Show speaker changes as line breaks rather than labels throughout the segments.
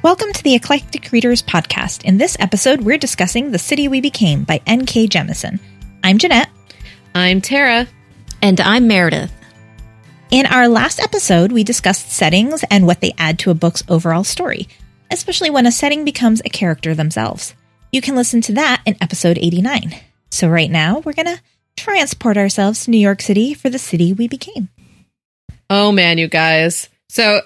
Welcome to the Eclectic Readers Podcast. In this episode, we're discussing The City We Became by N.K. Jemisin. I'm Jeanette.
I'm Tara.
And I'm Meredith.
In our last episode, we discussed settings and what they add to a book's overall story, especially when a setting becomes a character themselves. You can listen to that in episode 89. So, right now, we're going to transport ourselves to New York City for the city we became.
Oh, man, you guys. So,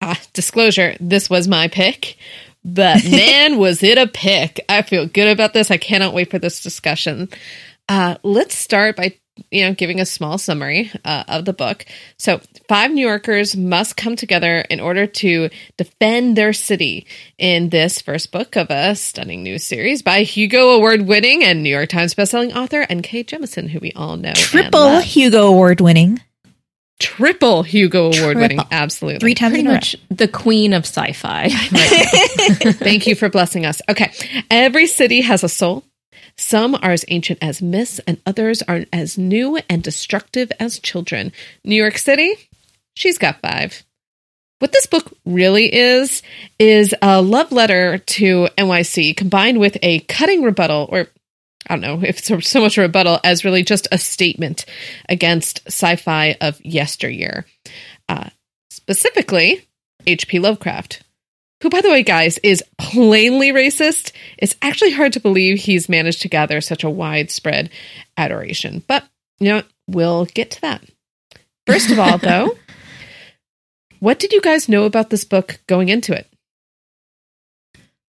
uh, disclosure this was my pick, but man, was it a pick. I feel good about this. I cannot wait for this discussion. Uh, let's start by you know giving a small summary uh, of the book so five new yorkers must come together in order to defend their city in this first book of a stunning new series by hugo award winning and new york times bestselling author n.k jemisin who we all know
triple hugo award winning
triple Hugo Award winning. Absolutely.
Three times
Pretty much the queen of sci fi.
Thank you for blessing us. Okay. Every city has a soul. Some are as ancient as myths, and others are as new and destructive as children. New York City, she's got five. What this book really is, is a love letter to NYC combined with a cutting rebuttal, or I don't know if it's so much a rebuttal as really just a statement against sci fi of yesteryear. Uh, specifically, H.P. Lovecraft, who, by the way, guys, is plainly racist. It's actually hard to believe he's managed to gather such a widespread adoration. But, you know, we'll get to that. First of all, though, what did you guys know about this book going into it?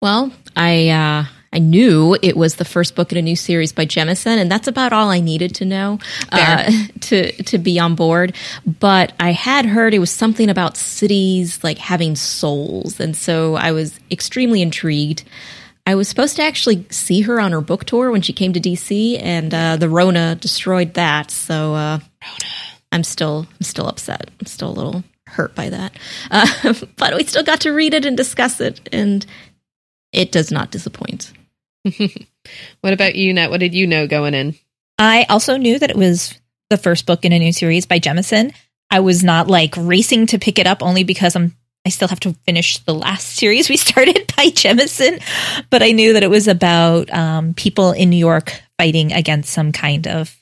Well, I uh, I knew it was the first book in a new series by Jemisin, and that's about all I needed to know uh, to to be on board. But I had heard it was something about cities like having souls, and so I was extremely intrigued. I was supposed to actually see her on her book tour when she came to DC, and uh, the Rona destroyed that. So uh, I'm still I'm still upset. I'm still a little hurt by that. Uh, but we still got to read it and discuss it, and it does not disappoint.
what about you, Nat? What did you know going in?
I also knew that it was the first book in a new series by Jemisin. I was not like racing to pick it up only because I'm I still have to finish the last series we started by Jemisin, but I knew that it was about um, people in New York fighting against some kind of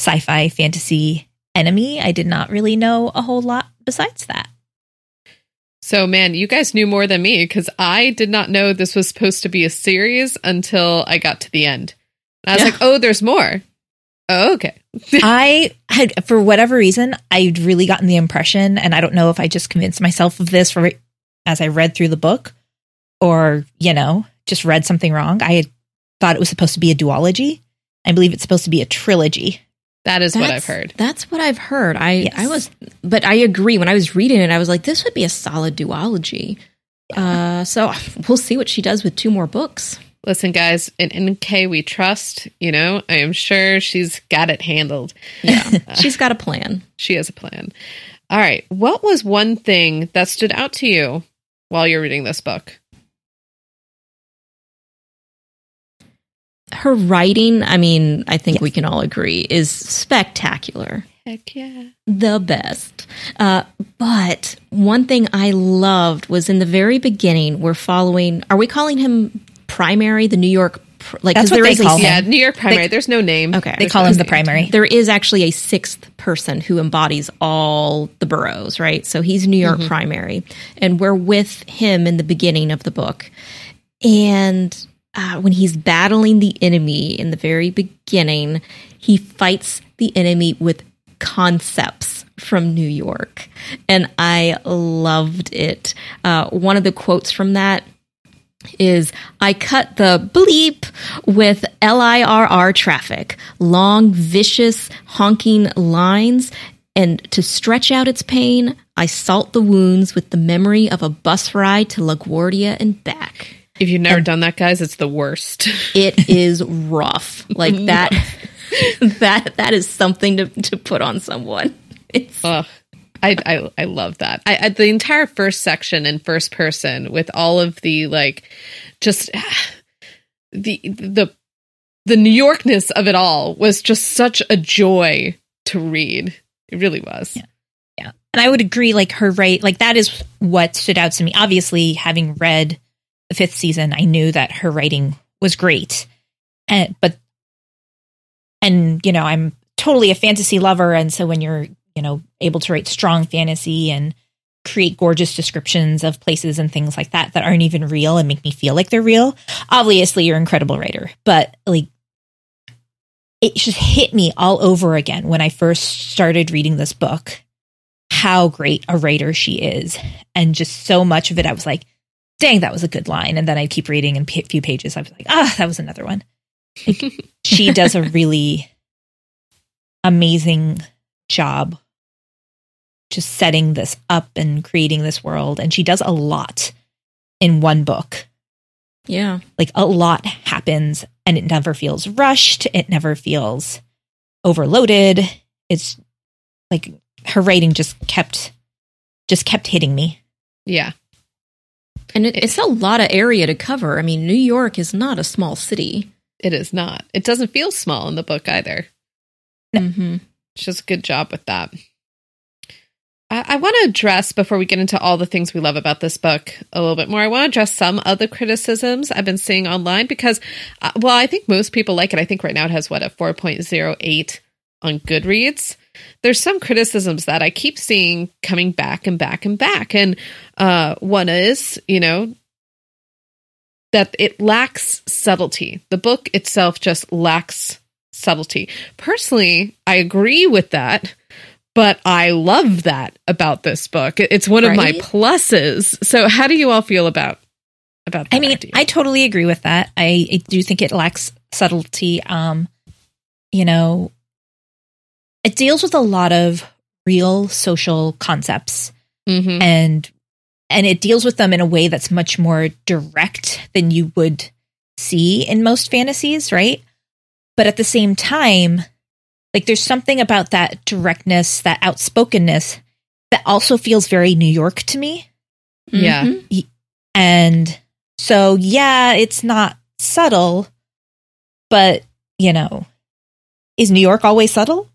sci-fi fantasy enemy. I did not really know a whole lot besides that.
So, man, you guys knew more than me because I did not know this was supposed to be a series until I got to the end. And I was yeah. like, oh, there's more. Oh, okay.
I had, for whatever reason, I'd really gotten the impression, and I don't know if I just convinced myself of this for, as I read through the book or, you know, just read something wrong. I had thought it was supposed to be a duology. I believe it's supposed to be a trilogy.
That is that's, what I've heard.
That's what I've heard. I yes. I was, but I agree. When I was reading it, I was like, this would be a solid duology. Yeah. Uh, so we'll see what she does with two more books.
Listen, guys, in NK we trust. You know, I am sure she's got it handled.
Yeah, uh, she's got a plan.
She has a plan. All right. What was one thing that stood out to you while you're reading this book?
Her writing, I mean, I think yes. we can all agree, is spectacular.
Heck yeah.
The best. Uh, but one thing I loved was in the very beginning, we're following, are we calling him primary, the New York
like that's what they call
him. Yeah, New York primary. They, There's no name.
Okay,
they call
no
him the primary.
There is actually a sixth person who embodies all the boroughs, right? So he's New York mm-hmm. primary, and we're with him in the beginning of the book, and uh, when he's battling the enemy in the very beginning, he fights the enemy with concepts from New York. And I loved it. Uh, one of the quotes from that is I cut the bleep with LIRR traffic, long, vicious, honking lines. And to stretch out its pain, I salt the wounds with the memory of a bus ride to LaGuardia and back.
If you've never and done that, guys, it's the worst.
it is rough. Like that. that that is something to to put on someone. It's.
Ugh. I, I, I love that. I, I, the entire first section in first person with all of the like, just the the the New Yorkness of it all was just such a joy to read. It really was.
Yeah. Yeah. And I would agree, like her right, like that is what stood out to me. Obviously, having read fifth season, I knew that her writing was great. And but and you know, I'm totally a fantasy lover, and so when you're you know able to write strong fantasy and create gorgeous descriptions of places and things like that that aren't even real and make me feel like they're real. Obviously, you're an incredible writer, but like it just hit me all over again when I first started reading this book how great a writer she is. And just so much of it, I was like, dang, that was a good line. And then I'd keep reading and a few pages. I was like, ah, that was another one. Like, she does a really amazing job just setting this up and creating this world. And she does a lot in one book.
Yeah.
Like a lot happens and it never feels rushed. It never feels overloaded. It's like her writing just kept just kept hitting me.
Yeah.
And it, it's a lot of area to cover. I mean, New York is not a small city.
It is not. It doesn't feel small in the book either.
Mm-hmm.
She does a good job with that. I, I want to address, before we get into all the things we love about this book a little bit more, I want to address some of the criticisms I've been seeing online because, uh, well, I think most people like it. I think right now it has, what, a 4.08 on Goodreads. There's some criticisms that I keep seeing coming back and back and back. And uh, one is, you know, that it lacks subtlety. The book itself just lacks subtlety. Personally, I agree with that, but I love that about this book. It's one of my pluses. So, how do you all feel about about that
I mean,
idea?
I totally agree with that. I, I do think it lacks subtlety. Um, you know, it deals with a lot of real social concepts
Mhm.
and and it deals with them in a way that's much more direct than you would see in most fantasies, right? But at the same time, like there's something about that directness, that outspokenness that also feels very New York to me.
Yeah.
Mhm.
And so, yeah, it's not subtle, but you know, is New York always subtle?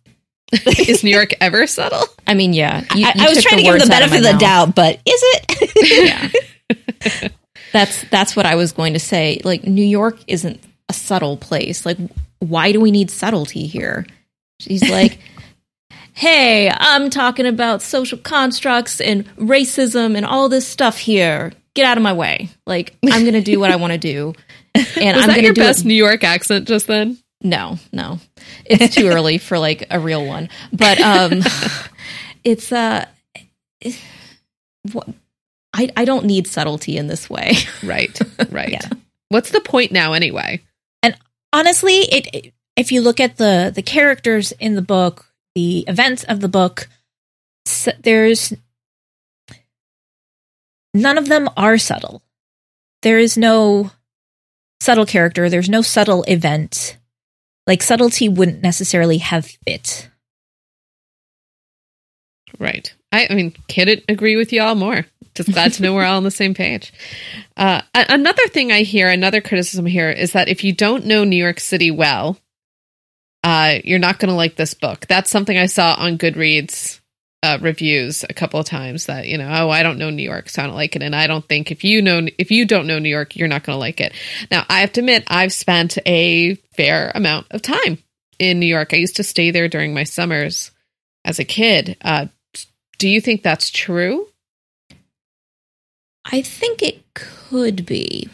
is New York ever subtle?
I mean, yeah. you-
I,
you
I was trying to give the benefit of
my
the
mouth.
doubt, but is it?
yeah. that's that's what I was going to say. Like New York isn't a subtle place. Like why do we need subtlety here? She's like, "Hey, I'm talking about social constructs and racism and all this stuff here. Get out of my way. Like I'm going to do what I want to do." And
Was
I'm
that
going to
your
do
best
it
New York accent just then?
No, no. It's too early for like a real one. But um it's uh what I I don't need subtlety in this way.
Right, right.
Yeah.
What's the point now, anyway?
And honestly, it, it- if you look at the the characters in the book, the events of the book, s there's none of them are subtle. There is no subtle character. There's no subtle event. Like subtlety wouldn't necessarily have fit.
Right. I, I mean, can't agree with y'all more. Just glad to know we're all on the same page. Uh, another thing I hear, another criticism here, is that if you don't know New York City well, uh, you're not going to like this book. That's something I saw on Goodreads uh, reviews a couple of times. That you know, oh, I don't know New York, so I don't like it. And I don't think if you know if you don't know New York, you're not going to like it. Now, I have to admit, I've spent a fair amount of time in New York. I used to stay there during my summers as a kid. Uh, do you think that's true?
I think it could be.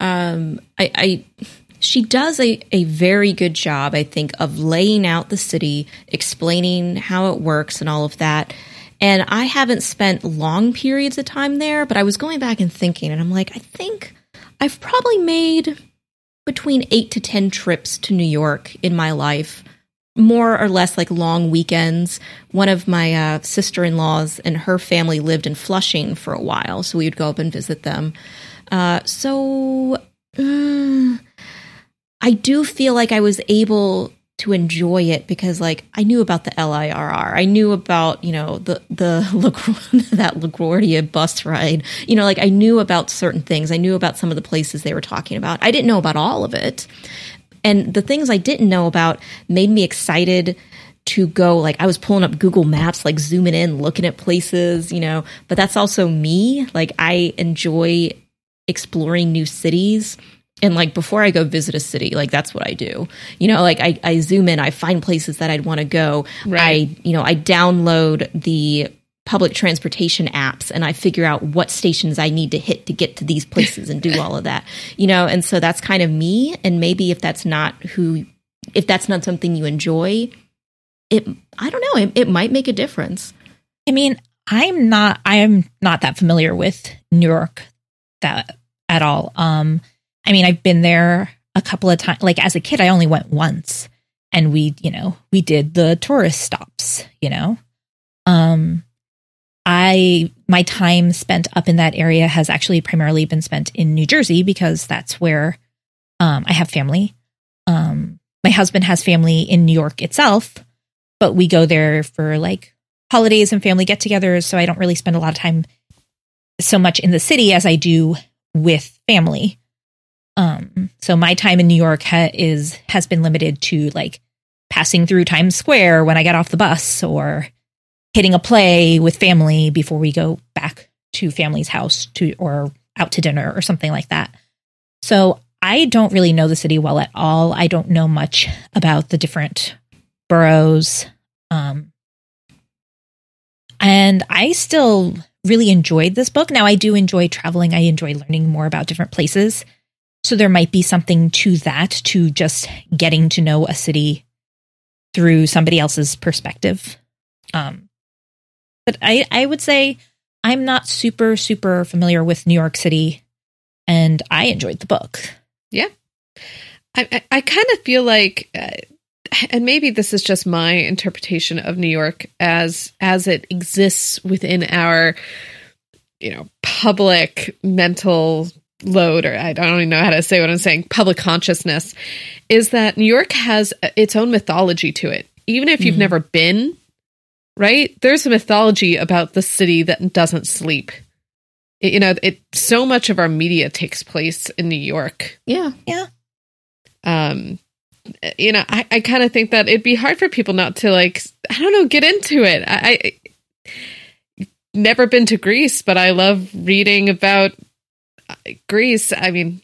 Um I I she does a, a very good job, I think, of laying out the city, explaining how it works and all of that. And I haven't spent long periods of time there, but I was going back and thinking, and I'm like, I think I've probably made between eight to 10 trips to New York in my life, more or less like long weekends. One of my uh, sister in laws and her family lived in Flushing for a while, so we would go up and visit them. Uh, so mm, I do feel like I was able to enjoy it because like I knew about the LIRR. I knew about, you know, the the LaGu- that LaGuardia bus ride. You know, like I knew about certain things. I knew about some of the places they were talking about. I didn't know about all of it. And the things I didn't know about made me excited to go like I was pulling up Google Maps, like zooming in, looking at places, you know, but that's also me. Like I enjoy exploring new cities. And like before I go visit a city, like that's what I do. You know, like I, I zoom in, I find places that I'd want to go.
Right.
I, you know, I download the public transportation apps and I figure out what stations I need to hit to get to these places and do all of that. You know, and so that's kind of me. And maybe if that's not who, if that's not something you enjoy, it, I don't know, it, it might make a difference.
I mean, I'm not I'm not that familiar with New York that at all. Um I mean, I've been there a couple of times like as a kid I only went once and we, you know, we did the tourist stops, you know. Um I my time spent up in that area has actually primarily been spent in New Jersey because that's where um I have family. Um my husband has family in New York itself, but we go there for like holidays and family get-togethers, so I don't really spend a lot of time so much in the city as I do with family. Um, so my time in New York ha- is has been limited to like passing through Times Square when I get off the bus or hitting a play with family before we go back to family's house to or out to dinner or something like that. So I don't really know the city well at all. I don't know much about the different boroughs. Um, and I still really enjoyed this book. Now, I do enjoy traveling, I enjoy learning more about different places. So there might be something to that, to just getting to know a city through somebody else's perspective. Um, but I, I would say I'm not super, super familiar with New York City, and I enjoyed the book.
Yeah. I, I, I kind of feel like, uh, and maybe this is just my interpretation of New York as as it exists within our, you know, public mental load, or I don't even know how to say what I'm saying, public consciousness, is that New York has its own mythology to it. Even if you've
Mhm.
never been, right? There's a mythology about the city that doesn't sleep. It- you know, it so much of our media takes place in New York
Yeah. Yeah.
Um you know i, I kind of think that it'd be hard for people not to like i don't know get into it i, I never been to greece but i love reading about uh, greece i mean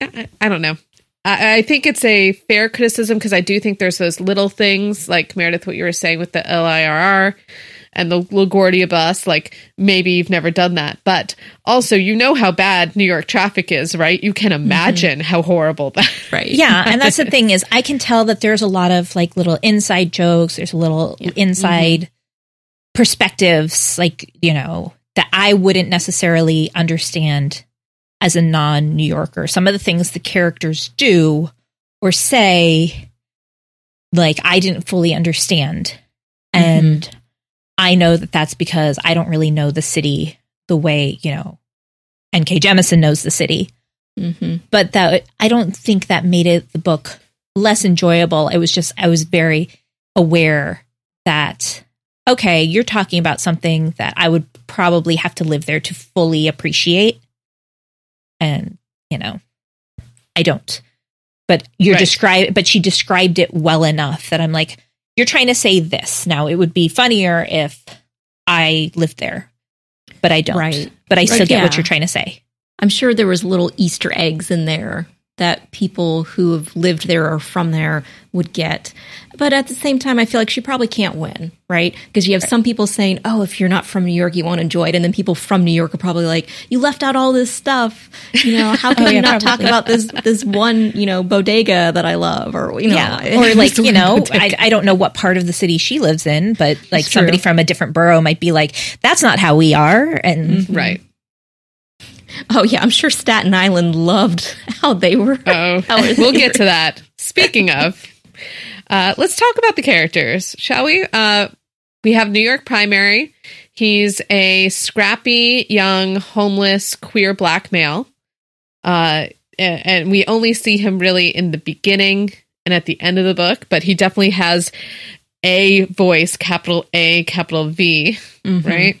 i, I don't know I, I think it's a fair criticism because i do think there's those little things like meredith what you were saying with the lirr and the LaGuardia bus, like maybe you've never done that. But also, you know how bad New York traffic is, right? You can mm-hmm. imagine how horrible that.
Right.
yeah and that's the thing is i can tell that there's a lot of like little inside jokes there's a little inside mm-hmm. perspectives like you know that i wouldn't necessarily understand as a non-new yorker. Some of the things the characters do or say like i didn't fully understand. And i know that that's because i don't really know the city the way you know nk jemisin knows the city.
Hmm
but that I don't think that made it the book less enjoyable. It was just I was very aware that okay, you're talking about something that I would probably have to live there to fully appreciate. And, you know, I don't. But you're
Right.
describe but she described it well enough that I'm like, you're trying to say this. Now it would be funnier if I lived there. But I don't.
Right.
But I still
Right,
get what you're trying to say.
I'm sure there was little Easter eggs in there that people who have lived there or from there would get. But at the same time, I feel like she probably can't win, right? Because you have some people saying, "Oh, if you're not from New York, you won't enjoy it," and then people from New York are probably like, "You left out all this stuff. You know, how oh, can
Oh,
you
yeah,
not talk about this this one, you know, bodega that I love?" Or you know,
yeah, or like you know, I, I don't know what part of the city she lives in, but like
It's
somebody
true.
from a different borough might be like, "That's not how we are," and mm-hmm.
Right.
oh yeah, I'm sure Staten Island loved how they were.
Oh, we'll
they
get to that. Speaking of, uh, let's talk about the characters, shall we? Uh, we have New York Primary. He's a scrappy, young, homeless, queer black male. Uh, and, and we only see him really in the beginning and at the end of the book, but he definitely has a voice, capital A, capital V,
Mhm.
right?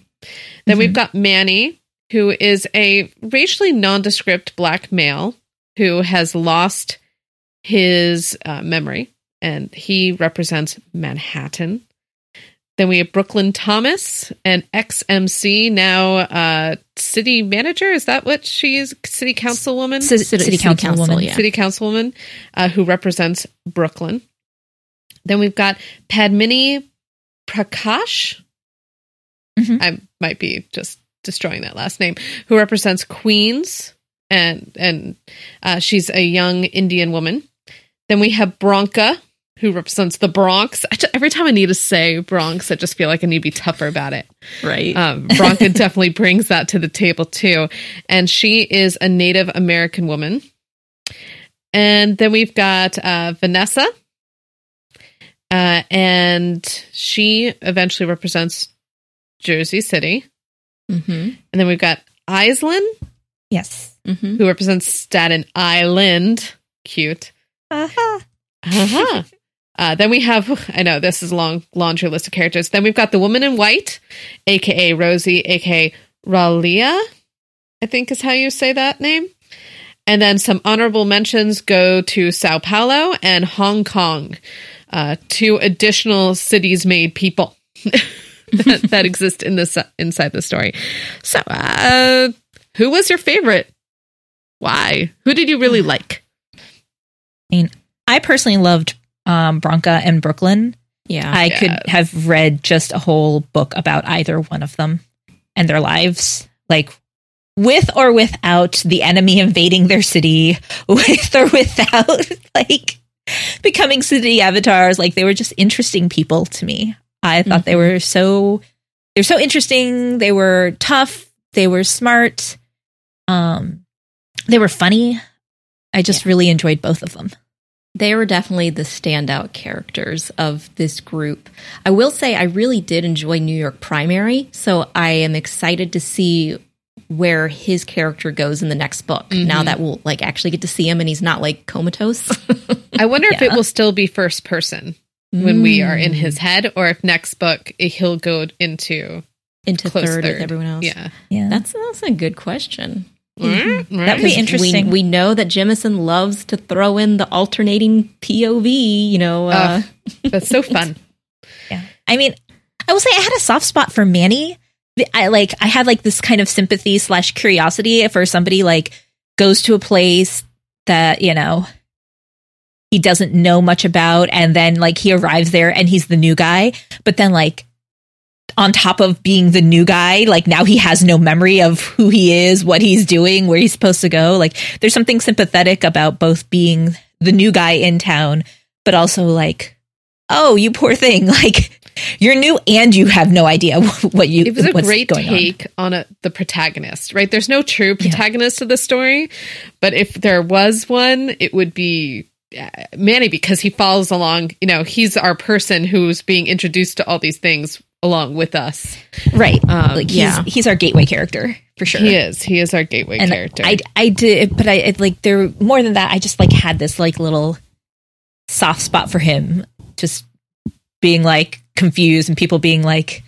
Then we've got Manny, who is a racially nondescript black male who has lost his uh, memory and he represents Manhattan. Then we have Brooklyn Thomas, an XMC, now uh, city manager. Is that what she is? City councilwoman?
City,
City-
city
city
council,
council, yeah.
City councilwoman, uh, who represents Brooklyn. Then we've got Padmini Prakash.
Mhm.
I might be just destroying that last name. Who represents Queens, and and uh, she's a young Indian woman. Then we have Bronca, who represents the Bronx. I ju- every time I need to say Bronx, I just feel like I need to be tougher about it.
Right.
Um, Bronca definitely brings that to the table too. And she is a Native American woman. And then we've got uh, Vanessa. Uh, and she eventually represents Jersey City.
Mm-hmm.
And then we've got Aislyn,
Yes.
Mm-hmm.
who represents Staten Island. Cute.
Uh-huh.
Uh-huh. Uh, then we have, I know this is a long laundry list of characters. Then we've got the woman in white, aka Rosie, aka R'lyeh, I think is how you say that name. And then some honorable mentions go to Sao Paulo and Hong Kong, uh, two additional cities made people that, that exist in this inside the story. So, uh, who was your favorite? Why? Who did you really like?
I mean, I personally loved um, Bronca and Brooklyn.
Yeah.
I
Yeah.
could have read just a whole book about either one of them and their lives, like with or without the enemy invading their city, with or without like becoming city avatars. Like they were just interesting people to me. I thought they were so they're so interesting. They were tough. They were smart. Um, they were funny. I just really enjoyed both of them.
they were definitely the standout characters of this group. I will say I really did enjoy New York Primary, so I am excited to see where his character goes in the next book. Now that we'll like actually get to see him and he's not like comatose.
I wonder if it will still be first person when we are in his head, or if next book he'll go into
into
close
third,
third.
with everyone else.
Yeah,
Yeah,
That's that's a good question.
Right,
That'd be interesting.
We, we know that Jemisin loves to throw in the alternating POV, you know. Uh,
That's so fun.
Yeah. I mean, I will say I had a soft spot for Manny. I like I had like this kind of sympathy slash curiosity for somebody like goes to a place that, you know, he doesn't know much about and then like he arrives there and he's the new guy, but then like on top of being the new guy, like now he has no memory of who he is, what he's doing, where he's supposed to go. Like there's something sympathetic about both being the new guy in town, but also like, oh, you poor thing. Like you're new and you have no idea what you
It was a great
going on.
take on, a, the protagonist, right? There's no true protagonist of the story, but if there was one, it would be Manny because he follows along. You know, he's our person who's being introduced to all these things along with us.
Right.
Um,
like he's
yeah.
he's our gateway character for sure.
He is. He is our gateway
and
character.
I I did, but I it, like there more than that. I just like had this like little soft spot for him, just being like confused and people being like,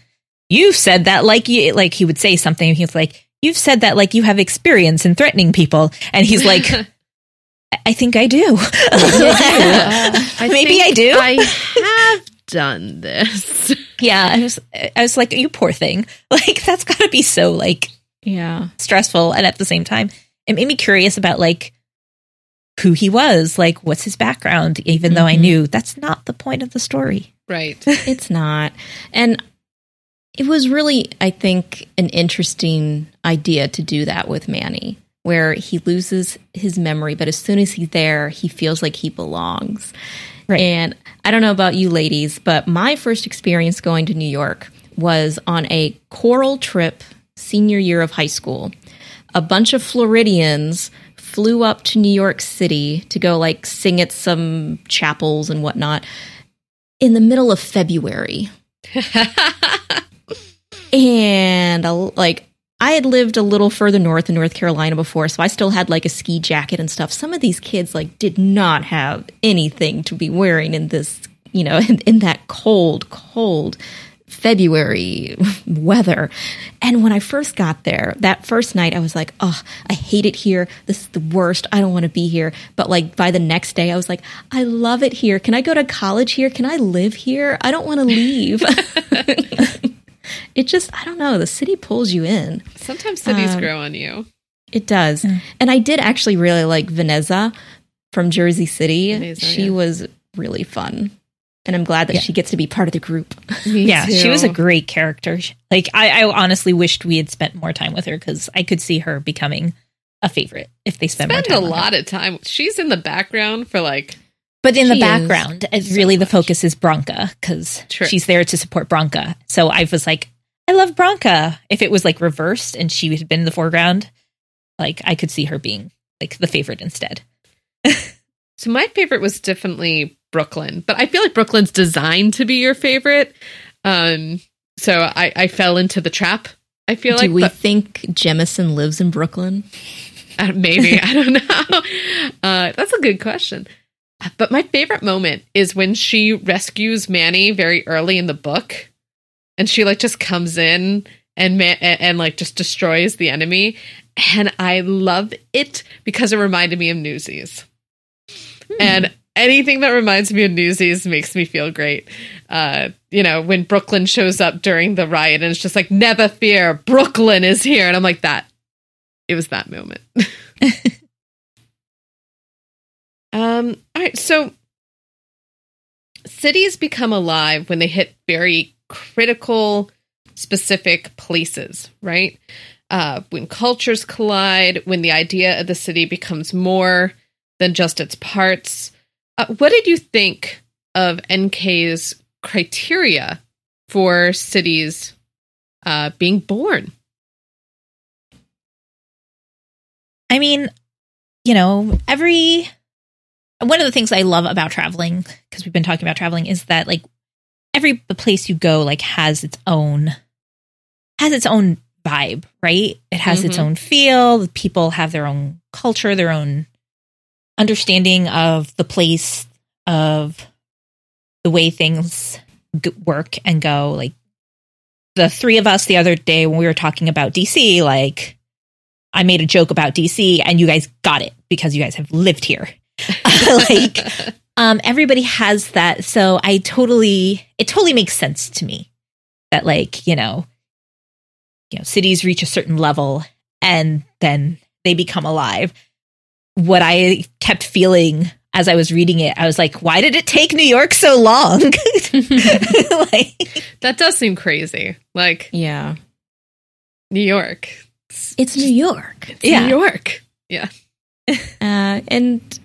"You've said that like you like." He would say something. And he was like, "You've said that like you have experience in threatening people," and he's like, "I- "I think I do."
I
Maybe I do.
I have done this.
yeah, I was I was like, "You poor thing." Like that's got to be so like
yeah.
stressful and at the same time it made me curious about like who he was like what's his background even though i
Mhm.
knew that's not the point of the story
Right.
It's not. And it was really, I think, an interesting idea to do that with Manny, where he loses his memory, but as soon as he's there, he feels like he belongs.
Right.
And I don't know about you ladies, but my first experience going to New York was on a choral trip senior year of high school. A bunch of Floridians flew up to New York City to go like sing at some chapels and whatnot in the middle of February. and uh, like I had lived a little further north in North Carolina before, so I still had like a ski jacket and stuff. Some of these kids like did not have anything to be wearing in this, you know, in, in that cold, cold February weather. And when I first got there, that first night, I was like, oh, I hate it here. This is the worst. I don't want to be here. But like by the next day, I was like, I love it here. Can I go to college here? Can I live here? I don't want to leave. it just, I don't know. The city pulls you in.
Sometimes cities um, grow on you.
It does. Mm. And I did actually really like Vanessa from Jersey City. Vanessa, she yeah. was really fun and I'm glad that yeah. she gets to be part of the group.
yeah, too. she was a great character. Like I, I honestly wished we had spent more time with her because I could see her becoming a favorite if they spend,
spend
more time.
a lot her. of time. She's in the background for like.
But in the background, so really much. the focus is Bronca because she's there to support Bronca. So I was like, I love Bronca. If it was like reversed and she had been in the foreground, like I could see her being like the favorite instead.
so my favorite was definitely Brooklyn, but I feel like Brooklyn's designed to be your favorite. Um, so I, I fell into the trap. I feel
Do
like.
Do we but, think Jemisin lives in Brooklyn?
Uh, maybe I don't know. Uh, that's a good question. But my favorite moment is when she rescues Manny very early in the book, and she like just comes in and and, and like just destroys the enemy, and I love it because it reminded me of Newsies. Hmm. And anything that reminds me of Newsies makes me feel great. Uh, you know, when Brooklyn shows up during the riot and it's just like, never fear, Brooklyn is here. And I'm like, that. It was that moment. um, all right. So cities become alive when they hit very critical, specific places, right? Uh, when cultures collide, when the idea of the city becomes more than just its parts, uh, what did you think of NK's criteria for cities uh, being born?
I mean, you know, every one of the things I love about traveling because we've been talking about traveling is that like every place you go like has its own has its own vibe, right? It has mm-hmm. its own feel. People have their own culture, their own understanding of the place of the way things g- work and go like the three of us the other day when we were talking about DC like I made a joke about DC and you guys got it because you guys have lived here like um everybody has that so I totally it totally makes sense to me that like you know you know cities reach a certain level and then they become alive what I kept feeling as I was reading it, I was like, why did it take New York so long? like,
that does seem crazy. Like,
yeah,
New York.
It's New York.
It's yeah. New York. Yeah.
Uh, and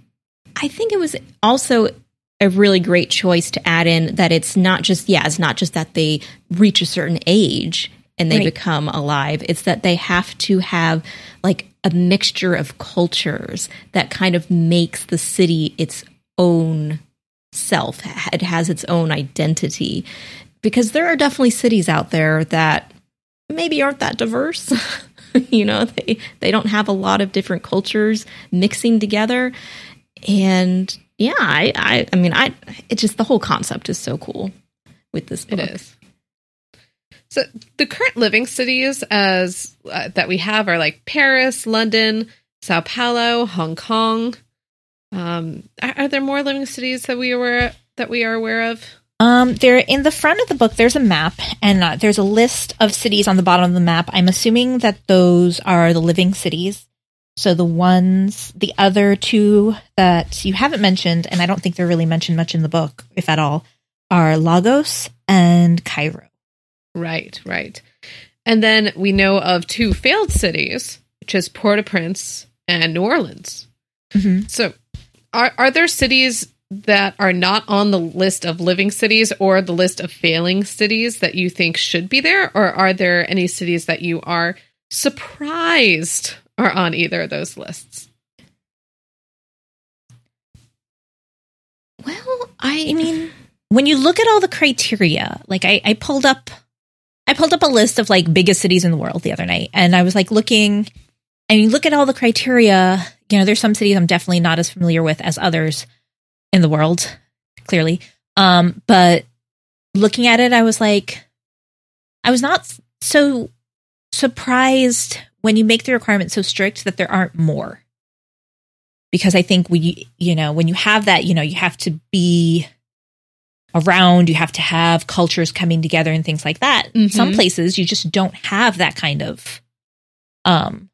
I think it was also a really great choice to add in that it's not just, yeah, it's not just that they reach a certain age and they right. become alive. It's that they have to have like a mixture of cultures that kind of makes the city its own self. It has its own identity. Because there are definitely cities out there that maybe aren't that diverse. you know, they they don't have a lot of different cultures mixing together. And yeah, I I, I mean I it just the whole concept is so cool with this book. It is.
So the current living cities as uh, that we have are like Paris, London, Sao Paulo, Hong Kong. Um, are, are, there more living cities that we are that we are aware of?
Um, there in the front of the book, there's a map, and uh, there's a list of cities on the bottom of the map. I'm assuming that those are the living cities. So the ones, the other two that you haven't mentioned, and I don't think they're really mentioned much in the book, if at all, are Lagos and Cairo.
Right, right. And then we know of two failed cities, which is Port-au-Prince and New Orleans. Mm-hmm. So, are are there cities that are not on the list of living cities or the list of failing cities that you think should be there, or are there any cities that you are surprised are on either of those lists?
Well, I mean, when you look at all the criteria, like I, I pulled up I pulled up a list of like biggest cities in the world the other night and I was like looking I mean look at all the criteria. You know, there's some cities I'm definitely not as familiar with as others in the world, clearly. Um, but looking at it, I was like, I was not so surprised when you make the requirements so strict that there aren't more. Because I think we, you know, when you have that, you know, you have to be around, you have to have cultures coming together and things like that.
Mhm.
Some places you just don't have that kind of um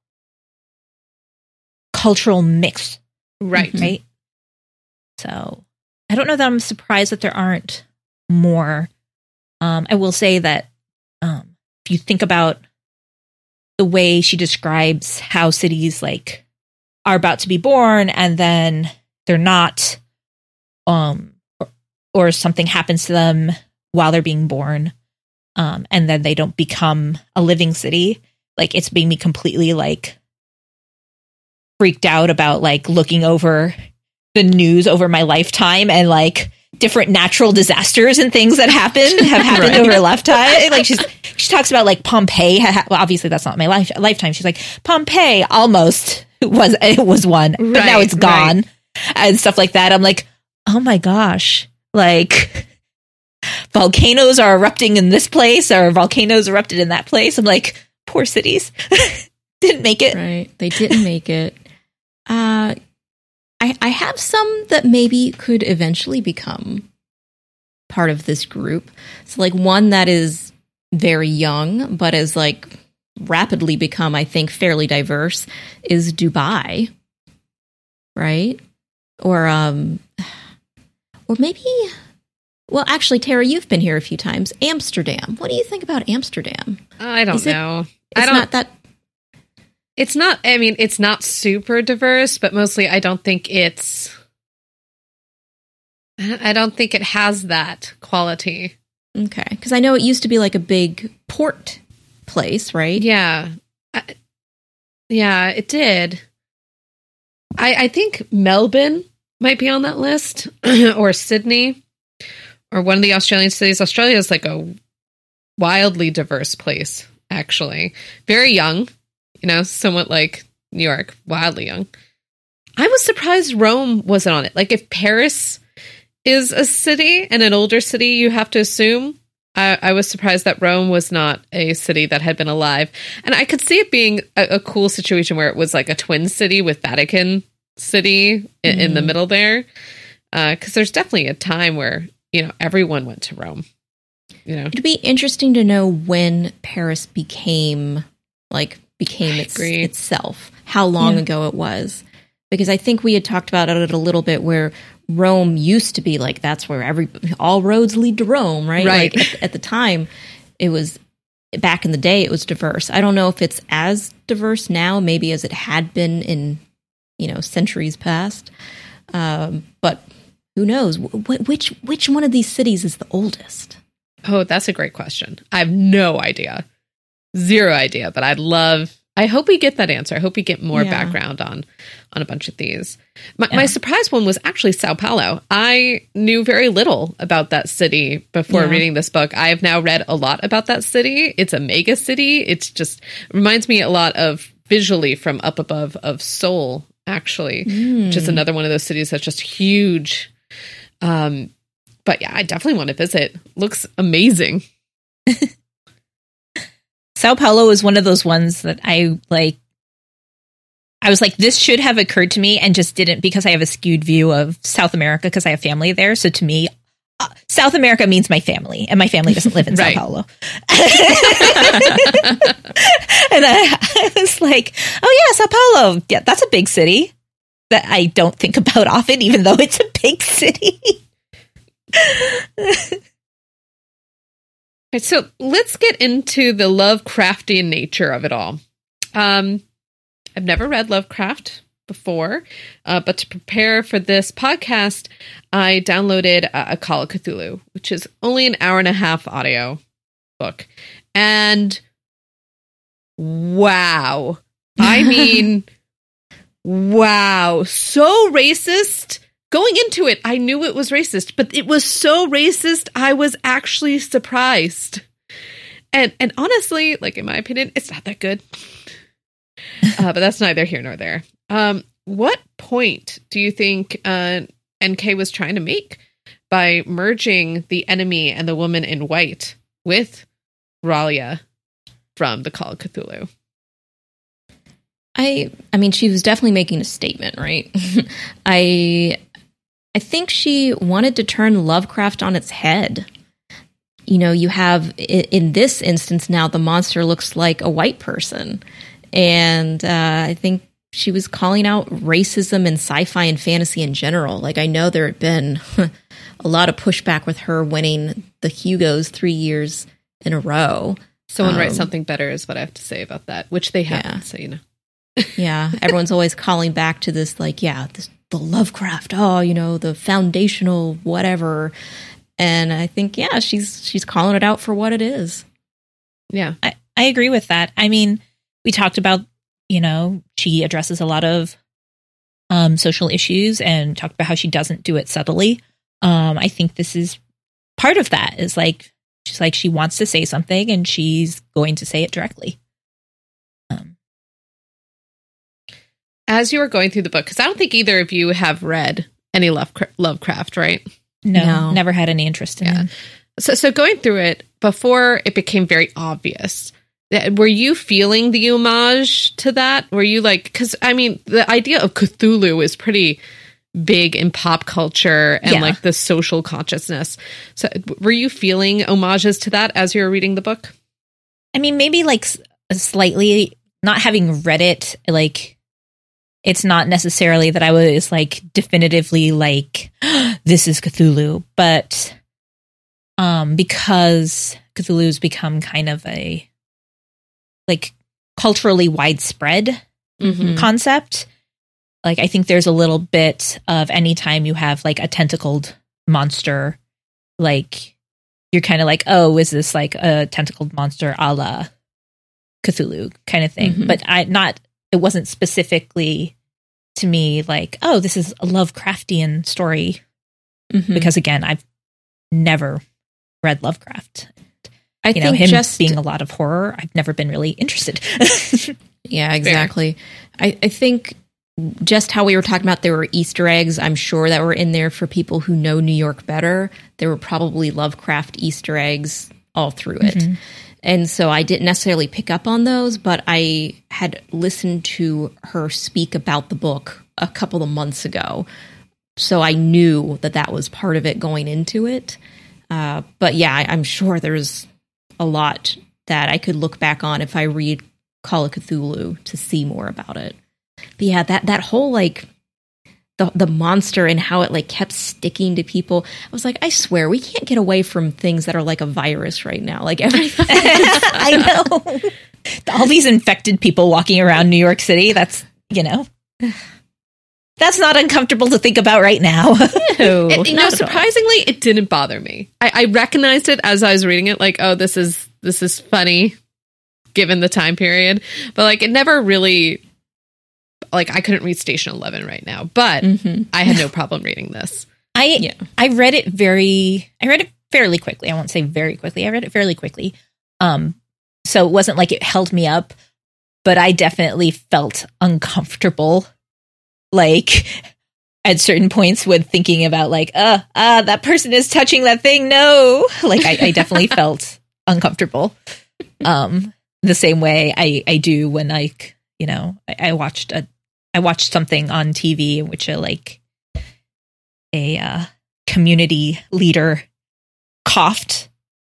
cultural mix
Right.
right? So I don't know that I'm surprised that there aren't more. Um, I will say that um, if you think about the way she describes how cities like are about to be born and then they're not, um, or, or something happens to them while they're being born, um, and then they don't become a living city. Like it's made me completely like freaked out about like looking over the news over my lifetime and like different natural disasters and things that happened have happened
Right.
over a lifetime. Like she's she talks about like Pompeii. Well, obviously that's not my life lifetime. She's like Pompeii almost was it was one, but now it's gone and stuff like that. I'm like, oh my gosh, like volcanoes are erupting in this place or volcanoes erupted in that place. I'm like, poor cities didn't make it.
Right. They didn't make it. Uh, I, I have some that maybe could eventually become part of this group. So, like, one that is very young, but has, like, rapidly become, I think, fairly diverse is Dubai. Right? Or, um, or maybe, well, actually, Tara, you've been here a few times. Amsterdam. What do you think about Amsterdam?
I don't
it-
know.
It's
I don't.
not that
it's not. I mean, it's not super diverse, but mostly, I don't think it's. I don't think it has that quality.
Okay, because I know it used to be like a big port place, right?
Yeah, I, yeah, it did. I I think Melbourne might be on that list, or Sydney, or one of the Australian cities. Australia is like a wildly diverse place, actually. Very young, you know, somewhat like New York, wildly young. I was surprised Rome wasn't on it. Like, if Paris is a city and an older city, you have to assume. I, I was surprised that Rome was not a city that had been alive. And I could see it being a, a cool situation where it was like a twin city with Vatican City in, in the
Mhm.
middle there. Because there's definitely a time where, you know, everyone went to Rome. You know,
It'd be interesting to know when Paris became like became its, itself, how long
Yeah.
ago it was. Because I think we had talked about it a little bit where Rome used to be like that's where every all roads lead to Rome, right?
Right.
Like at, at the time it was back in the day it was diverse. I don't know if it's as diverse now maybe as it had been in you know centuries past. Um, but who knows Wh- which which one of these cities is the oldest?
Oh, that's a great question. I have no idea. Zero idea, but I'd love I hope we get that answer. I hope we get more
Yeah.
background on on a bunch of these. My,
Yeah.
my surprise one was actually Sao Paulo. I knew very little about that city before
Yeah.
reading this book. I have now read a lot about that city. It's a mega city. It's just reminds me a lot of visually from up above of Seoul, actually, which is
Hmm.
another one of those cities that's just huge. Um, but yeah, I definitely want to visit. Looks amazing.
Sao Paulo is one of those ones that I like. I was like, this should have occurred to me and just didn't because I have a skewed view of South America because I have family there. So to me, uh, South America means my family, and my family doesn't live in. Sao Paulo. and I, I was like, oh yeah, Sao Paulo. Yeah, that's a big city that I don't think about often, even though it's a big city.
Right, so let's get into the Lovecraftian nature of it all. Um, I've never read Lovecraft before, uh, but to prepare for this podcast, I downloaded uh, a Call of Cthulhu, which is only an hour and a half audio book, and wow, I mean, wow, so racist. Going into it, I knew it was racist, but it was so racist, I was actually surprised. And and honestly, like in my opinion, it's not that good. uh, but that's neither here nor there. Um, what point do you think uh, NK was trying to make by merging the enemy and the woman in white with R'lyeh from the Call of Cthulhu.
I I mean she was definitely making a statement, right? I I think she wanted to turn Lovecraft on its head. You know, you have in this instance now the monster looks like a white person. And uh, I think she was calling out racism and sci-fi and fantasy in general. Like I know there had been a lot of pushback with her winning the Hugos 3 years in a row.
Someone um, write something better is what I have to say about that, which they haven't, yeah. so you know
yeah, everyone's always calling back to this, like, yeah, this, the Lovecraft, oh, you know, the foundational whatever. And I think, yeah, she's she's calling it out for what it is.
Yeah, I, I agree with that. I mean, we talked about, you know, she addresses a lot of um, social issues and talked about how she doesn't do it subtly. Um, I think this is part of that. Is like she's like she wants to say something and she's going to say it directly.
As you were going through the book, because I don't think either of you have read any Lovecraft, right?
No, no. never had any interest in yeah. it.
So, so going through it before it became very obvious, uh, were you feeling the homage to that? Were you like, because I mean, the idea of Cthulhu is pretty big in pop culture and yeah. like the social consciousness. So, were you feeling homages to that as you were reading the book?
I mean, maybe like slightly, not having read it, like it's not necessarily that I was like definitively like this is Cthulhu, but um because Cthulhu's become kind of a like culturally widespread mm-hmm. concept. Like I think there's a little bit of anytime you have like a tentacled monster, like you're kind of like, oh, is this like a tentacled monster a la Cthulhu kind of thing? Mm-hmm. But I not it wasn't specifically to me like, oh, this is a Lovecraftian story. Mm-hmm. Because again, I've never read Lovecraft. I you think know, him just being a lot of horror, I've never been really interested.
yeah, exactly. I, I think just how we were talking about there were Easter eggs, I'm sure that were in there for people who know New York better. There were probably Lovecraft Easter eggs all through it. Mm-hmm. And so I didn't necessarily pick up on those, but I had listened to her speak about the book a couple of months ago. So I knew that that was part of it going into it. Uh, but yeah, I, I'm sure there's a lot that I could look back on if I read Call of Cthulhu to see more about it. But yeah, that that whole like the the monster and how it like kept sticking to people. I was like, I swear we can't get away from things that are like a virus right now. Like everything.
I know. All these infected people walking around New York City. That's you know. That's not uncomfortable to think about right now.
it, you know, surprisingly, it didn't bother me. I, I recognized it as I was reading it, like, oh, this is this is funny, given the time period. But like, it never really like I couldn't read Station Eleven right now, but mm-hmm. I had no problem reading this.
I yeah. I read it very I read it fairly quickly. I won't say very quickly. I read it fairly quickly. Um so it wasn't like it held me up, but I definitely felt uncomfortable like at certain points with thinking about like uh uh that person is touching that thing no like I, I definitely felt uncomfortable um the same way I I do when like you know I, I watched a I watched something on TV in which a like a uh, community leader coughed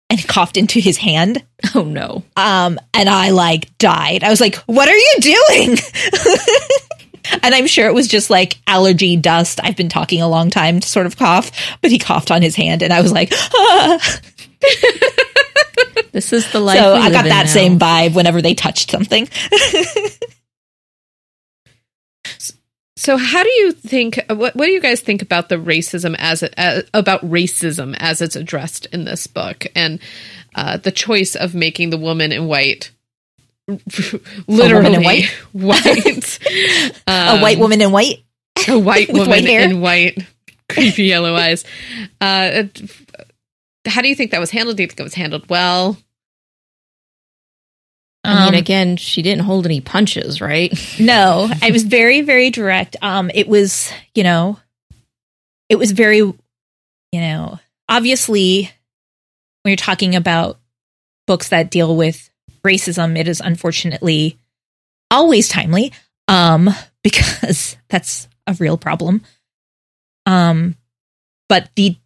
and coughed into his hand.
Oh no.
Um and I like died. I was like, "What are you doing?" and I'm sure it was just like allergy dust. I've been talking a long time to sort of cough, but he coughed on his hand and I was like, ah.
This is the life.
So I got that now. same vibe whenever they touched something.
So, how do you think? What, what do you guys think about the racism as, it, as about racism as it's addressed in this book, and uh, the choice of making the woman in white, literally in white, white
um, a white woman in white,
a white woman white in white, creepy yellow eyes. Uh, how do you think that was handled? Do you think it was handled well?
I mean, um, again, she didn't hold any punches, right?
no, I was very, very direct. Um, it was, you know, it was very, you know, obviously when you're talking about books that deal with racism, it is unfortunately always timely um, because that's a real problem. Um, but the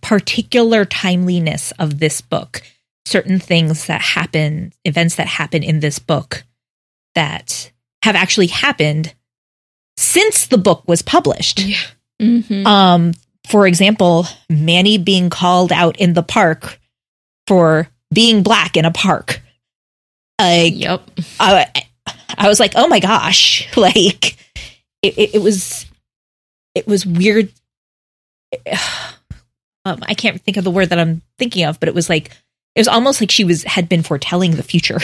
particular timeliness of this book, certain things that happen, events that happen in this book that have actually happened since the book was published.
Yeah.
Mhm.
Um, for example, Manny being called out in the park for being black in a park. Like,
Yep.
I, I was like, oh my gosh, like it, it, it was, it was weird. Um, I can't think of the word that I'm thinking of, but it was like it was almost like she was had been foretelling the future.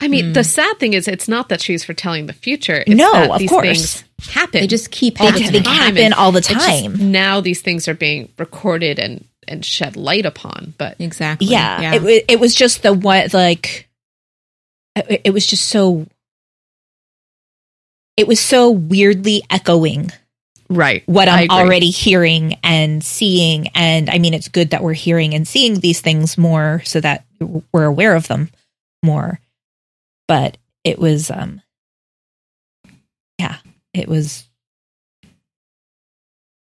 I mean,
Hmm.
the sad thing is, it's not that she's foretelling the future. It's
No,
that
of
things
course.
happen.
They just keep
They,
all the
they
time.
happen
and
all the
It's just
time.
now these things are being recorded and and shed light upon. But
Exactly.
yeah, It, it was just the what like it, it was just so it was so weirdly echoing
right,
what I'm already hearing and seeing. And I mean, it's good that we're hearing and seeing these things more so that we're aware of them more. But it was, um, yeah, it was.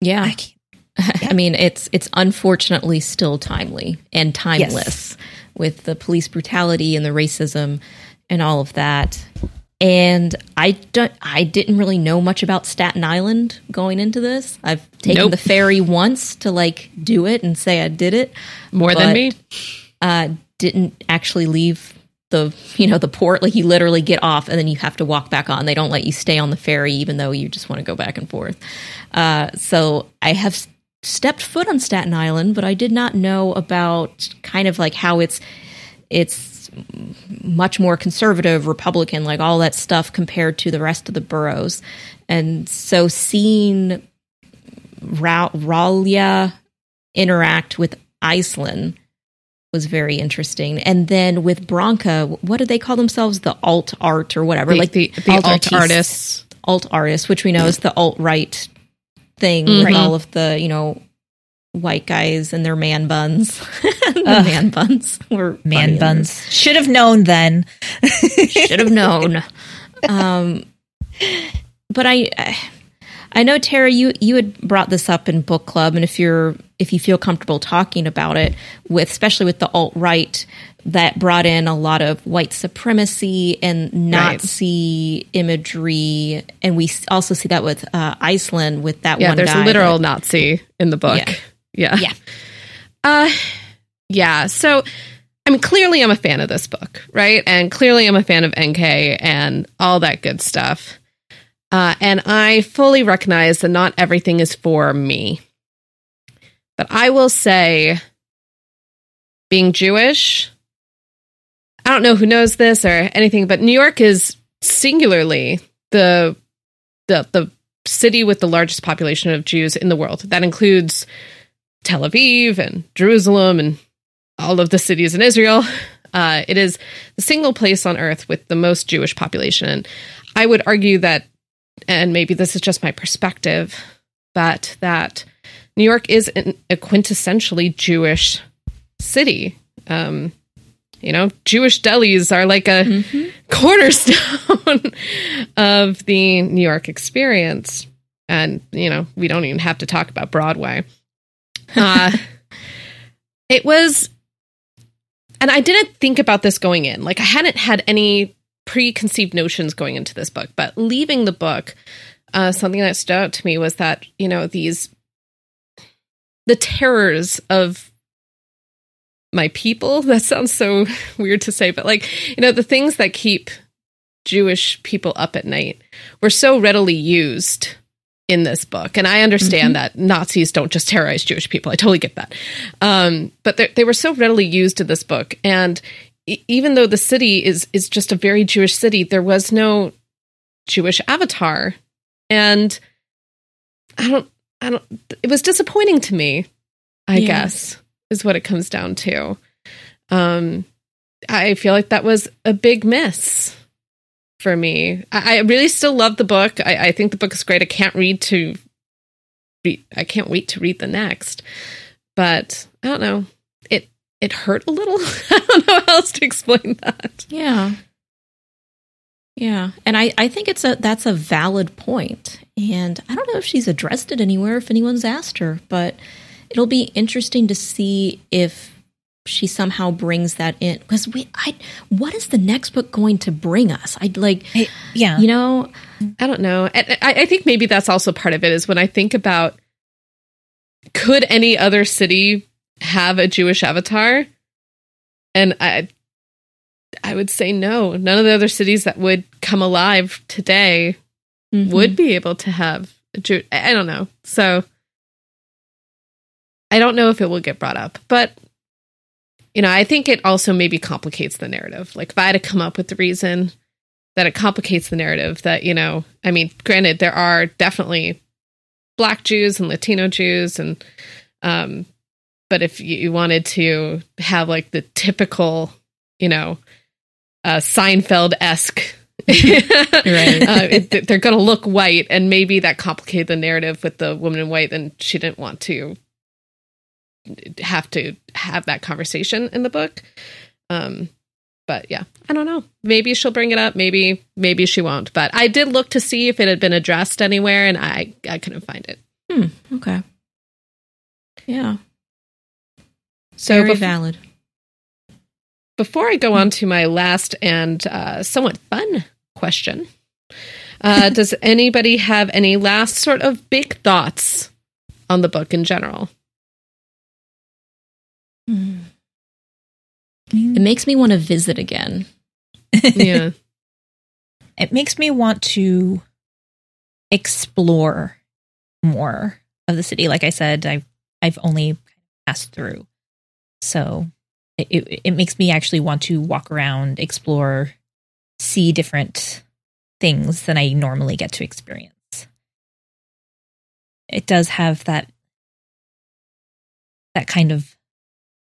yeah.
I can't,
I mean, it's it's unfortunately still timely and timeless with the police brutality and the racism and all of that. And I don't I didn't really know much about Staten Island going into this. I've taken
Nope.
the ferry once to like do it and say I did it.
more than me.
Uh didn't actually leave the you know the port like you literally get off and then you have to walk back on they don't let you stay on the ferry even though you just want to go back and forth uh, so i have s- stepped foot on staten island but i did not know about kind of like how it's it's much more conservative republican like all that stuff compared to the rest of the boroughs and so seeing Ra- ralia interact with Aislyn was very interesting. And then with Bronca, what do they call themselves? The alt art or whatever,
The,
like
the, the alt
artists.
artists.
alt artists, which we know is the alt right thing with
Mhm.
all of the you know white guys and their man buns. the
Ugh.
man buns were
man buns. Should have known then.
Should have known. um, but I. I know Tara, you you had brought this up in book club, and if you're if you feel comfortable talking about it, with especially with the alt right, that brought in a lot of white supremacy and Nazi imagery, and we also see that with uh, Aislyn with that
Yeah,
one.
there's
guy
a literal
that-
Nazi in the book.
Yeah.
Yeah.
Yeah.
Uh yeah. So I mean clearly I'm a fan of this book, right? And clearly I'm a fan of NK and all that good stuff. Uh, and I fully recognize that not everything is for me. But I will say being Jewish, I don't know who knows this or anything, but New York is singularly the the the city with the largest population of Jews in the world. That includes Tel Aviv and Jerusalem and all of the cities in Israel. Uh, it is the single place on earth with the most Jewish population. And I would argue that, and maybe this is just my perspective, but that New York is an, a quintessentially Jewish city. Um, you know, Jewish delis are like a
Mhm.
cornerstone of the New York experience. And, you know, we don't even have to talk about Broadway. Uh, it was, and I didn't think about this going in. Like, I hadn't had any preconceived notions going into this book, but leaving the book, uh, something that stood out to me was that, you know, these, the terrors of my people. That sounds so weird to say, but like, you know, the things that keep Jewish people up at night were so readily used in this book. And I understand that Nazis don't just terrorize Jewish people. I totally get that. Um, but they- they were so readily used in this book. And e- even though the city is is just a very Jewish city, there was no Jewish avatar. And I don't I don't it was disappointing to me, I
Yeah.
guess, is what it comes down to. Um I feel like that was a big miss for me. I, I really still love the book. I, I think the book is great. I can't read to I can't wait to read the next. But I don't know. It it hurt a little. I don't know how else to explain that.
Yeah. Yeah. And I, I think it's a that's a valid point. And I don't know if she's addressed it anywhere if anyone's asked her, but it'll be interesting to see if she somehow brings that in because we I what is the next book going to bring us? I'd like
I- yeah.
you know
I don't know. I, I think maybe that's also part of it is when I think about could any other city have a Jewish avatar? And I I would say no. None of the other cities that would come alive today
mhm.
would be able to have a Jew. I don't know. So I don't know if it will get brought up, but you know, I think it also maybe complicates the narrative. Like if I had to come up with the reason that it complicates the narrative that, you know, I mean, granted, there are definitely black Jews and Latino Jews and um but if you wanted to have like the typical, you know, uh Seinfeld esque
Right.
uh, it, they're going to look white, and maybe that complicated the narrative with the woman in white, and she didn't want to have to have that conversation in the book. Um, but yeah, I don't know. Maybe she'll bring it up. Maybe maybe she won't. But I did look to see if it had been addressed anywhere, and I I couldn't find it.
Hmm, okay. Yeah.
So
Very
bef-
valid.
before I go on to my last and uh, somewhat fun question, uh, does anybody have any last sort of big thoughts on the book in general?
Hmm. It makes me want to visit again.
Yeah.
it makes me want to explore more of the city. Like I said, I've I've only passed through, so it, it it makes me actually want to walk around, explore, see different things than I normally get to experience. It does have that that kind of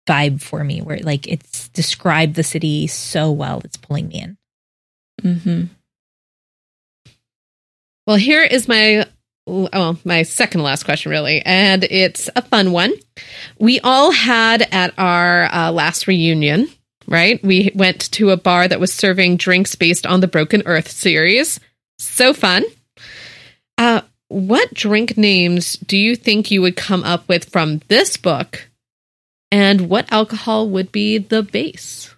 vibe for me, where like it's described the city so well, it's pulling me in.
Mm-hmm.
Well, here is my well, my second last question, really, and it's a fun one. We all had at our uh, last reunion, right? We went to a bar that was serving drinks based on the Broken Earth series. So fun. Uh, what drink names do you think you would come up with from this book? And what alcohol would be the base?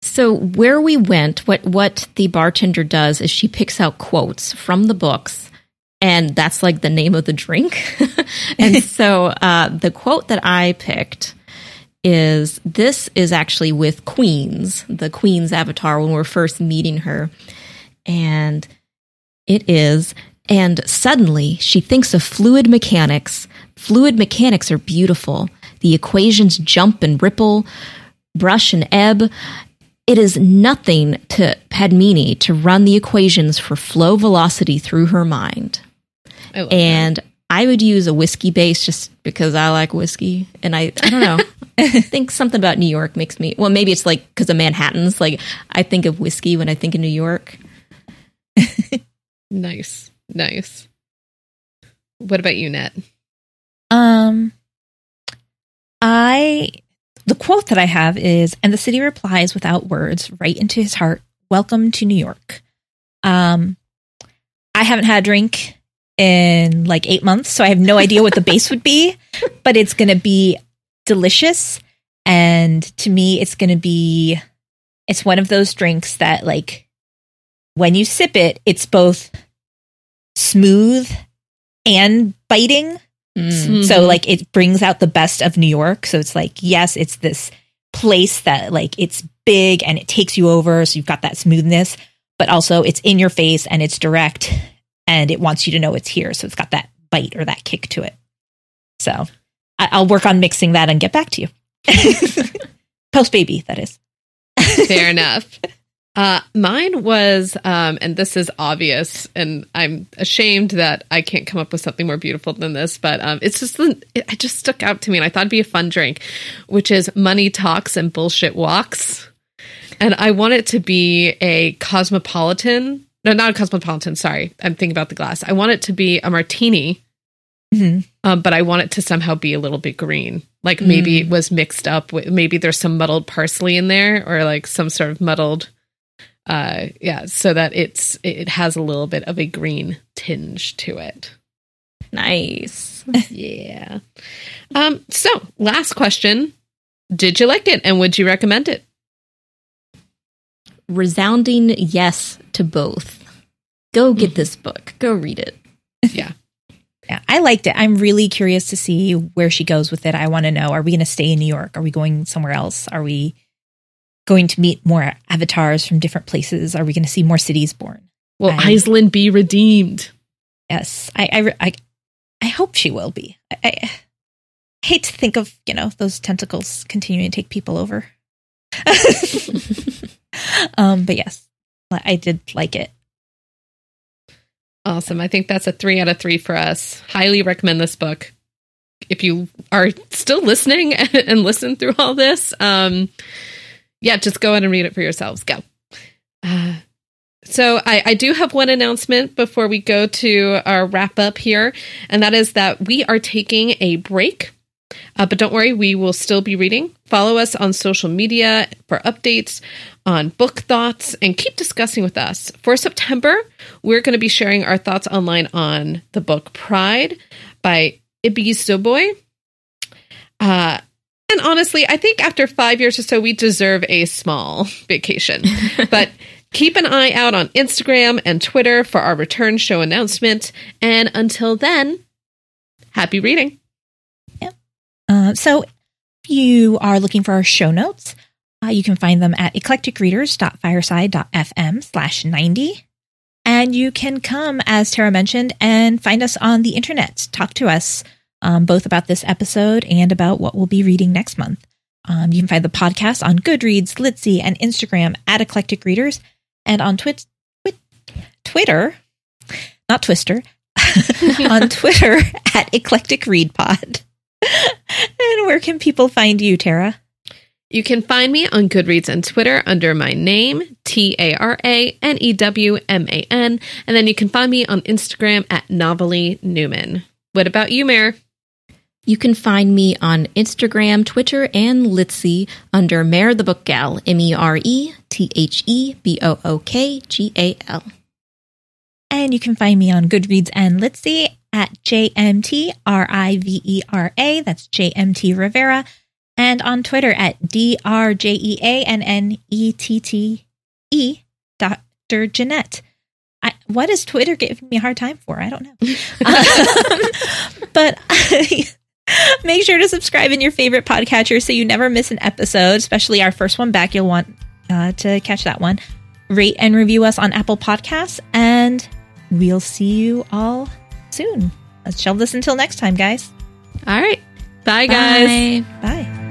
So where we went, what what the bartender does is she picks out quotes from the books, and that's like the name of the drink. and so uh, the quote that I picked is this is actually with Queens, the Queen's avatar when we're first meeting her, and it is. And suddenly she thinks of fluid mechanics. Fluid mechanics are beautiful. The equations jump and ripple, brush and ebb. It is nothing to Padmini to run the equations for flow velocity through her mind.
I
And I would use a whiskey base just because I like whiskey. And I, I don't know. I think something about New York makes me, well, maybe it's like because of Manhattan's. Like I think of whiskey when I think of New York.
Nice, nice. What about you, Net?
Um, I the quote that I have is, "And the city replies without words, right into his heart. Welcome to New York." Um, I haven't had a drink in like eight months, so I have no idea what the base would be, but it's gonna be delicious, and to me, it's gonna be. It's one of those drinks that, like, when you sip it, it's both smooth and biting.
Mm.
So like it brings out the best of New York. So it's like, yes, it's this place that like it's big and it takes you over. So you've got that smoothness, but also it's in your face and it's direct and it wants you to know it's here. So it's got that bite or that kick to it. So I- I'll work on mixing that and get back to you. Post baby, that is.
Fair enough. Uh, mine was, um, and this is obvious, and I'm ashamed that I can't come up with something more beautiful than this, but um, it's just, it, it just stuck out to me, and I thought it'd be a fun drink, which is money talks and bullshit walks. And I want it to be a cosmopolitan, no, not a cosmopolitan, sorry, I'm thinking about the glass. I want it to be a martini,
Mhm.
um, but I want it to somehow be a little bit green. Like maybe it was mixed up with maybe there's some muddled parsley in there or like some sort of muddled uh yeah, so that it's it has a little bit of a green tinge to it.
Nice.
yeah. Um so last question. Did you like it and would you recommend it?
Resounding yes to both. Go get this book. Go read it.
Yeah.
Yeah, I liked it. I'm really curious to see where she goes with it. I want to know are we going to stay in New York? Are we going somewhere else? Are we going to meet more avatars from different places? Are we going to see more cities born?
Will Aislyn be redeemed?
Yes, I, I, I, I hope she will be. I, I hate to think of you know those tentacles continuing to take people over. um, but yes, I did like it.
Awesome. I think that's a three out of three for us. Highly recommend this book. If you are still listening and listen through all this, um, yeah, just go ahead and read it for yourselves. Go. Uh, so I, I do have one announcement before we go to our wrap up here, and that is that we are taking a break. Uh, but don't worry, we will still be reading. Follow us on social media for updates on book thoughts and keep discussing with us. For September, we're going to be sharing our thoughts online on the book Pride by Ibi Zoboi. Uh, and honestly, I think after five years or so, we deserve a small vacation. but keep an eye out on Instagram and Twitter for our return show announcement. And until then, happy reading.
Uh, so, if you are looking for our show notes, uh, you can find them at eclecticreaders.fireside.fm slash 90. And you can come, as Tara mentioned, and find us on the internet. Talk to us um, both about this episode and about what we'll be reading next month. Um, you can find the podcast on Goodreads, Litsy, and Instagram at Eclectic Readers, and on twit- twit- Twitter, not Twister, on Twitter at Eclectic Read Pod. and where can people find you, Tara?
You can find me on Goodreads and Twitter under my name, T A R A N E W M A N. And then you can find me on Instagram at Novelly Newman. What about you, Mare?
You can find me on Instagram, Twitter, and Litsy under Mare the Book Gal, M E R E T H E B O O K G A L.
And you can find me on Goodreads and Litsy at JMT R I V E R A. That's JMT Rivera. And on Twitter at D R J E A N N E T T E, Dr. Jeanette. I, what is Twitter giving me a hard time for? I don't know. um, but make sure to subscribe in your favorite podcatcher so you never miss an episode, especially our first one back. You'll want uh, to catch that one. Rate and review us on Apple Podcasts, and we'll see you all soon. Let's shelve this until next time, guys.
All right. Bye, guys.
Bye.
Bye.